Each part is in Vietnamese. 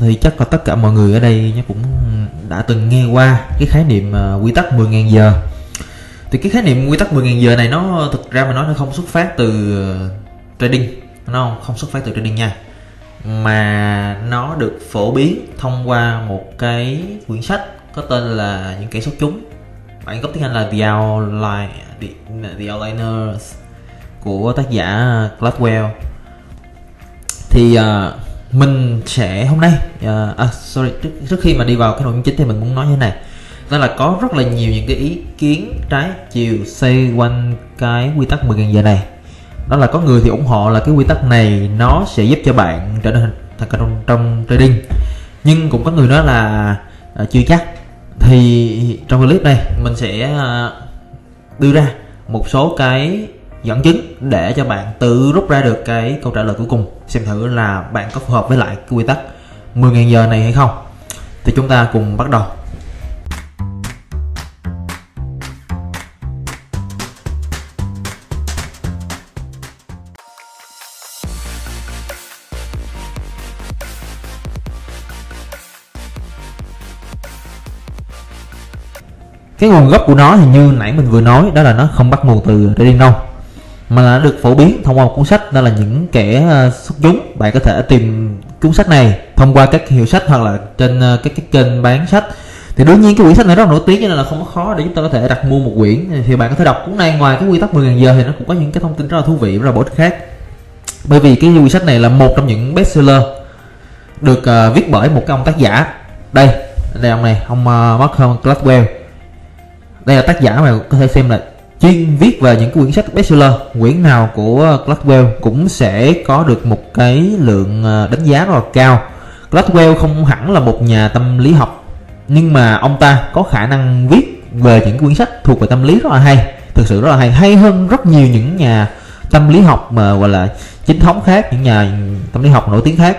thì chắc là tất cả mọi người ở đây nhé cũng đã từng nghe qua cái khái niệm à, quy tắc 10.000 giờ. Thì cái khái niệm quy tắc 10.000 giờ này nó thực ra mà nói nó không xuất phát từ à, trading nó không, không xuất phát từ trading nha. Mà nó được phổ biến thông qua một cái quyển sách có tên là những kẻ xuất chúng. Bản gốc tiếng Anh là The Outline The, The Outliners của tác giả Gladwell thì uh, mình sẽ hôm nay uh, à sorry trước, trước khi mà đi vào cái nội dung chính thì mình muốn nói như thế này. Đó là có rất là nhiều những cái ý kiến trái chiều xoay quanh cái quy tắc 10.000 giờ này. Đó là có người thì ủng hộ là cái quy tắc này nó sẽ giúp cho bạn trở nên thành công trong, trong trading. Nhưng cũng có người nói là uh, chưa chắc. Thì trong clip này mình sẽ uh, đưa ra một số cái dẫn chứng để cho bạn tự rút ra được cái câu trả lời cuối cùng. Xem thử là bạn có phù hợp với lại cái quy tắc 10.000 giờ này hay không. Thì chúng ta cùng bắt đầu. Cái nguồn gốc của nó thì như nãy mình vừa nói, đó là nó không bắt nguồn từ trading đâu mà là được phổ biến thông qua một cuốn sách đó là những kẻ ờ, xuất chúng. Bạn có thể tìm cuốn sách này thông qua các hiệu sách hoặc là trên ờ, các cái kênh bán sách. Thì đương nhiên cái quyển sách này rất là nổi tiếng cho nên là không có khó để chúng ta có thể đặt mua một quyển. Thì bạn có thể đọc cuốn này ngoài cái quy tắc 10.000 giờ thì nó cũng có những cái thông tin rất là thú vị rất là bổ ích khác. Bởi vì cái quyển sách này là một trong những bestseller được uh, viết bởi một cái ông tác giả. Đây đây ông này ông uh, Malcolm Gladwell đây là tác giả mà có thể xem là chuyên viết về những quyển sách bestseller, quyển nào của ờ, Gladwell cũng sẽ có được một cái lượng ờ, đánh giá rất là cao. Gladwell không hẳn là một nhà tâm lý học, nhưng mà ông ta có khả năng viết về những quyển sách thuộc về tâm lý rất là hay, thực sự rất là hay. Hay hơn rất nhiều những nhà tâm lý học mà, gọi là, chính thống khác, những nhà tâm lý học nổi tiếng khác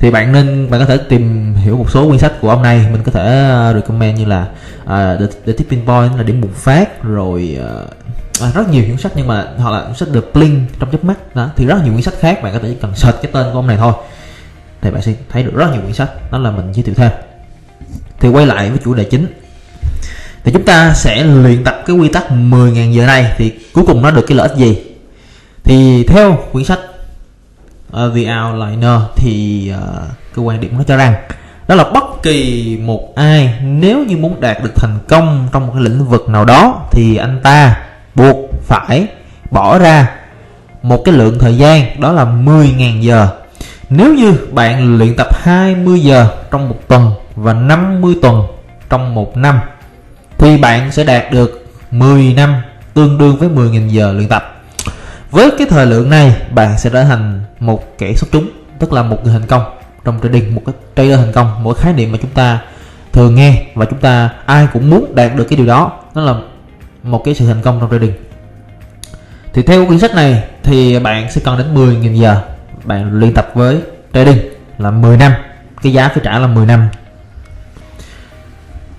thì bạn nên bạn có thể tìm hiểu một số quyển sách của ông này. Mình có thể ờ, recommend như là uh, the, the tipping point là điểm bùng phát rồi uh, à, rất nhiều quyển sách nhưng mà hoặc là sách The Blink trong chớp mắt đó. Thì rất nhiều quyển sách khác bạn có thể cần search cái tên của ông này thôi. Thì bạn sẽ thấy được rất nhiều quyển sách. Đó là mình giới thiệu thêm. Thì quay lại với chủ đề chính. Thì chúng ta sẽ luyện tập cái quy tắc 10.000 giờ này. Thì cuối cùng nó được cái lợi ích gì? Thì theo quyển sách uh, The Outliner thì ờ, uh, cái quan điểm nó cho rằng đó là bất kỳ một ai nếu như muốn đạt được thành công trong một cái lĩnh vực nào đó thì anh ta buộc phải bỏ ra một cái lượng thời gian đó là 10.000 giờ. Nếu như bạn luyện tập 20 giờ trong một tuần và 50 tuần trong một năm thì bạn sẽ đạt được 10 năm tương đương với 10.000 giờ luyện tập với cái thời lượng này, bạn sẽ trở thành một kẻ xuất chúng, tức là một người thành công. Trong trading, một cái trader thành công một khái niệm mà chúng ta thường nghe và chúng ta ai cũng muốn đạt được cái điều đó đó là một cái sự thành công trong trading. Thì theo quyển sách này, thì bạn sẽ cần đến 10.000 giờ bạn luyện tập với trading là 10 năm, cái giá phải trả là 10 năm.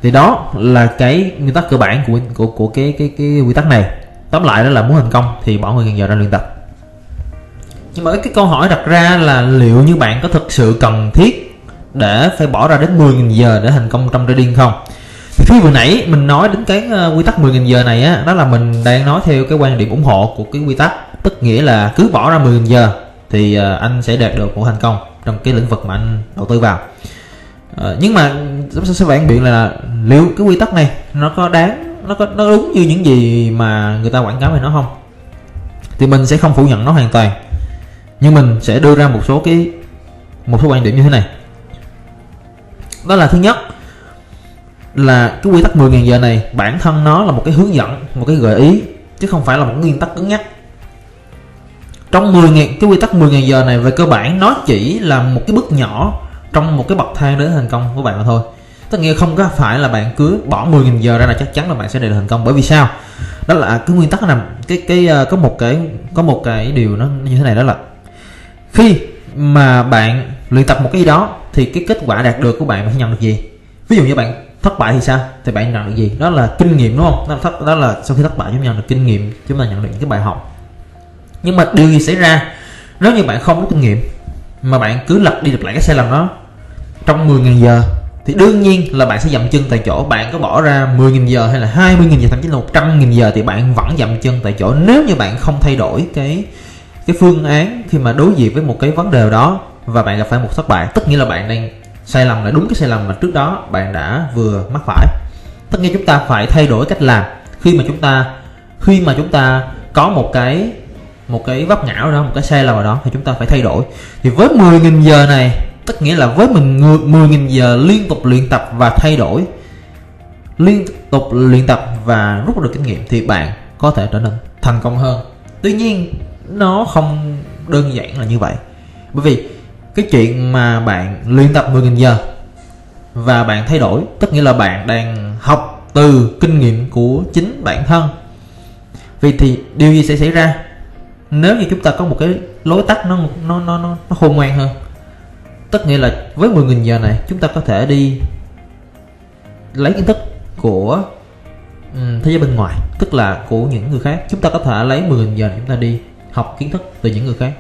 Thì đó là cái nguyên tắc cơ bản của của của cái cái cái quy tắc này tóm lại đó là muốn thành công thì bỏ 10.000 giờ ra luyện tập. Nhưng mà cái câu hỏi đặt ra là liệu như bạn có thực sự cần thiết để phải bỏ ra đến 10.000 giờ để thành công trong trading không? Thì khi vừa nãy mình nói đến cái ờ, quy tắc 10.000 giờ này á, đó là mình đang nói theo cái quan điểm ủng hộ của cái quy tắc, tức nghĩa là cứ bỏ ra 10.000 giờ thì ờ, anh sẽ đạt được một thành công trong cái lĩnh vực mà anh đầu tư vào. Ờ, nhưng mà sẽ phản biện là liệu cái quy tắc này nó có đáng nó có, nó đúng như những gì mà người ta quảng cáo về nó không? Thì mình sẽ không phủ nhận nó hoàn toàn. Nhưng mình sẽ đưa ra một số cái, một số quan điểm như thế này. Đó là thứ nhất là cái quy tắc 10.000 giờ này, bản thân nó là một cái hướng dẫn, một cái gợi ý, chứ không phải là một nguyên tắc cứng nhắc. Trong 10.000 cái quy tắc 10.000 giờ này về cơ bản nó chỉ là một cái bước nhỏ trong một cái bậc thang đến thành công của bạn mà thôi tất nhiên không có phải là bạn cứ bỏ 10.000 giờ ra là chắc chắn là bạn sẽ đạt được thành công. Bởi vì sao? Đó là à, cái nguyên tắc nằm cái cái à, có một cái có một cái điều nó như thế này đó là khi mà bạn luyện tập một cái gì đó thì cái kết quả đạt được của bạn sẽ nhận được gì? Ví dụ như bạn thất bại thì sao? Thì bạn nhận được gì? Đó là kinh nghiệm đúng không? Đó là, thất, đó là sau khi thất bại chúng ta nhận được kinh nghiệm chúng ta nhận được những cái bài học. Nhưng mà điều gì xảy ra? Nếu như bạn không có kinh nghiệm mà bạn cứ lặp đi lặp lại cái sai lầm đó trong 10.000 giờ thì đương nhiên là bạn sẽ dậm chân tại chỗ. Bạn có bỏ ra 10.000 giờ hay là 20.000 giờ, thậm chí là 100.000 giờ thì bạn vẫn dậm chân tại chỗ. Nếu như bạn không thay đổi cái cái phương án khi mà đối diện với một cái vấn đề đó và bạn gặp phải một thất bại tức nghĩa là bạn đang sai lầm là đúng cái sai lầm mà trước đó bạn đã vừa mắc phải. Tất nhiên chúng ta phải thay đổi cách làm. Khi mà chúng ta, khi mà chúng ta có một cái một cái vấp ngã đó, một cái sai lầm nào đó thì chúng ta phải thay đổi. Thì với 10.000 giờ này tức nghĩa là với mình 10.000 giờ liên tục luyện tập và thay đổi. Liên tục luyện tập và rút được kinh nghiệm thì bạn có thể trở nên thành công hơn. Tuy nhiên nó không đơn giản là như vậy. Bởi vì cái chuyện mà bạn luyện tập 10.000 giờ và bạn thay đổi tức nghĩa là bạn đang học từ kinh nghiệm của chính bản thân. Vì thì điều gì sẽ xảy ra? Nếu như chúng ta có một cái lối tắt nó nó nó nó, nó khôn ngoan hơn tất nghĩa là với 10.000 giờ này chúng ta có thể đi lấy kiến thức của um, thế giới bên ngoài tức là của những người khác. Chúng ta có thể lấy 10.000 giờ chúng ta đi học kiến thức từ những người khác.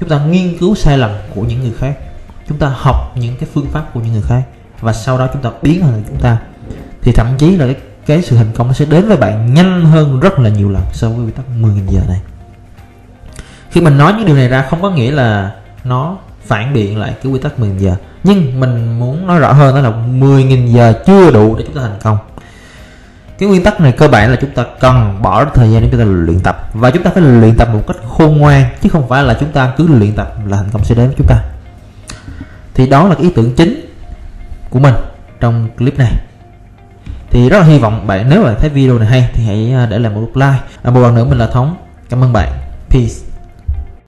Chúng ta nghiên cứu sai lầm của những người khác. Chúng ta học những cái phương pháp của những người khác. Và sau đó chúng ta biến thành chúng ta. Thì thậm chí là cái, cái sự thành công nó sẽ đến với bạn nhanh hơn rất là nhiều lần so với quy tắc 10.000 giờ này. Khi mình nói những điều này ra không có nghĩa là nó phản biện lại cái quy tắc 10 giờ. Nhưng mình muốn nói rõ hơn đó là 10.000 giờ chưa đủ để chúng ta thành công. Cái nguyên tắc này cơ bản là chúng ta cần bỏ thời gian để chúng ta luyện tập. Và chúng ta phải luyện tập một cách khôn ngoan chứ không phải là chúng ta cứ luyện tập là thành công sẽ đến với chúng ta. Thì đó là cái ý tưởng chính của mình trong clip này. Thì rất là hy vọng bạn nếu bạn thấy video này hay thì hãy à, để lại một like. À, một lần nữa mình là thống. Cảm ơn bạn. Peace.